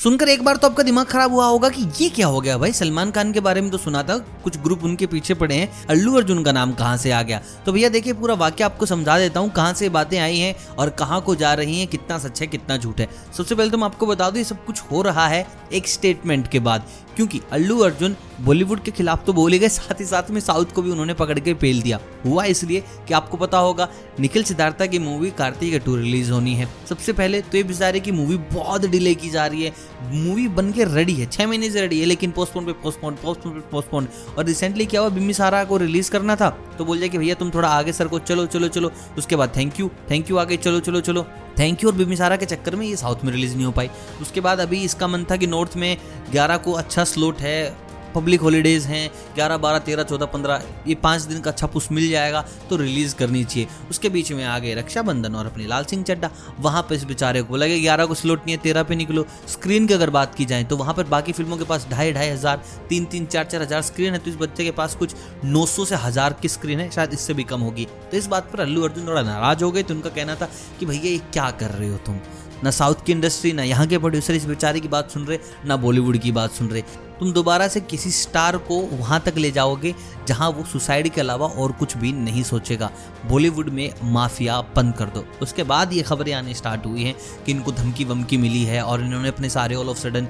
सुनकर एक बार तो आपका दिमाग खराब हुआ होगा कि ये क्या हो गया भाई? सलमान खान के बारे में तो सुना था, कुछ ग्रुप उनके पीछे पड़े हैं, अल्लू अर्जुन का नाम कहाँ से आ गया? तो भैया देखिए, पूरा वाक्य आपको समझा देता हूँ, कहाँ से बातें आई हैं और कहाँ को जा रही हैं, कितना सच है, कितना झूठ है। सबसे पहले तो मैं आपको बता दूँ, ये सब कुछ हो रहा है एक स्टेटमेंट के बाद। क्योंकि अल्लू अर्जुन बॉलीवुड के खिलाफ तो बोले गए, साथ ही साथ में साउथ को भी उन्होंने पकड़ के पेल दिया। हुआ इसलिए कि आपको पता होगा, निखिल सिद्धार्था की मूवी कार्तिक टू रिलीज़ होनी है। सबसे पहले तो ये बेचारे की मूवी बहुत डिले की जा रही है। मूवी बन के रेडी है, छह महीने से रेडी है, लेकिन पोस्टपोन पे पोस्टपोन पोस्टपोन पे पोस्टपोन और रिसेंटली क्या हुआ, बिम्मी सारा को रिलीज़ करना था तो बोल जाए कि भैया तुम थोड़ा आगे, सर को चलो चलो चलो। उसके बाद थैंक यू थैंक यू आगे, चलो चलो चलो। Thank you. और बिमिसारा के चक्कर में ये साउथ में रिलीज़ नहीं हो पाई। उसके बाद अभी इसका मन था कि नॉर्थ में 11 को अच्छा स्लोट है। पब्लिक हॉलीडेज हैं, ग्यारह, बारह, तेरह, चौदह, पंद्रह, ये पाँच दिन का अच्छा पुश मिल जाएगा तो रिलीज़ करनी चाहिए। उसके बीच में आ गए रक्षाबंधन और अपने लाल सिंह चड्डा वहाँ पर इस बेचारे को लगे, ग्यारह को स्लोट नहीं है, तेरह पे निकलो। स्क्रीन की अगर बात की जाए तो वहाँ पर बाकी फ़िल्मों के पास ढाई ढाई हज़ार, तीन तीन, चार चार हज़ार स्क्रीन है तो इस बच्चे के पास कुछ नौ सौ से हज़ार की स्क्रीन है, शायद इससे भी कम होगी। तो इस बात पर अल्लू, अर्जुन थोड़ा नाराज़ हो गए तो उनका कहना था कि भैया, ये क्या कर रहे हो तुम? ना साउथ की इंडस्ट्री, ना यहाँ के प्रोड्यूसर इस बेचारे की बात सुन रहे, ना बॉलीवुड की बात सुन रहे। तुम दोबारा से किसी स्टार को वहाँ तक ले जाओगे, जहाँ वो सुसाइड के अलावा और कुछ भी नहीं सोचेगा। बॉलीवुड में माफिया बंद कर दो। उसके बाद ये खबरें आने स्टार्ट हुई हैं कि इनको धमकी वमकी मिली है और इन्होंने अपने सारे all of sudden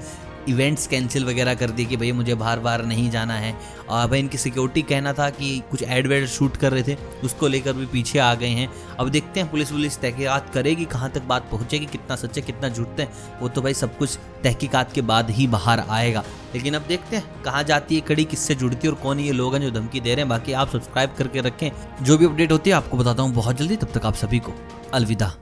events cancel वगैरह कर दिए कि भैया मुझे बार बार नहीं जाना है। और भाई इनकी सिक्योरिटी कहना था कि कुछ एड वेड शूट कर रहे थे, उसको लेकर भी पीछे आ गए हैं। अब देखते हैं पुलिस वुलिस तहकीक़ात करेगी, कहाँ तक बात पहुँचेगी, कितना सच है, कितना झूठते हैं, वो तो भाई सब कुछ तहकीकात के बाद ही बाहर आएगा। लेकिन अब देखते हैं कहाँ जाती है कड़ी, किससे जुड़ती है और कौन ये लोग हैं जो धमकी दे रहे हैं। बाकी आप सब्सक्राइब करके रखें। जो भी अपडेट होती है आपको बताता हूँ बहुत जल्दी। तब तक आप सभी को अलविदा।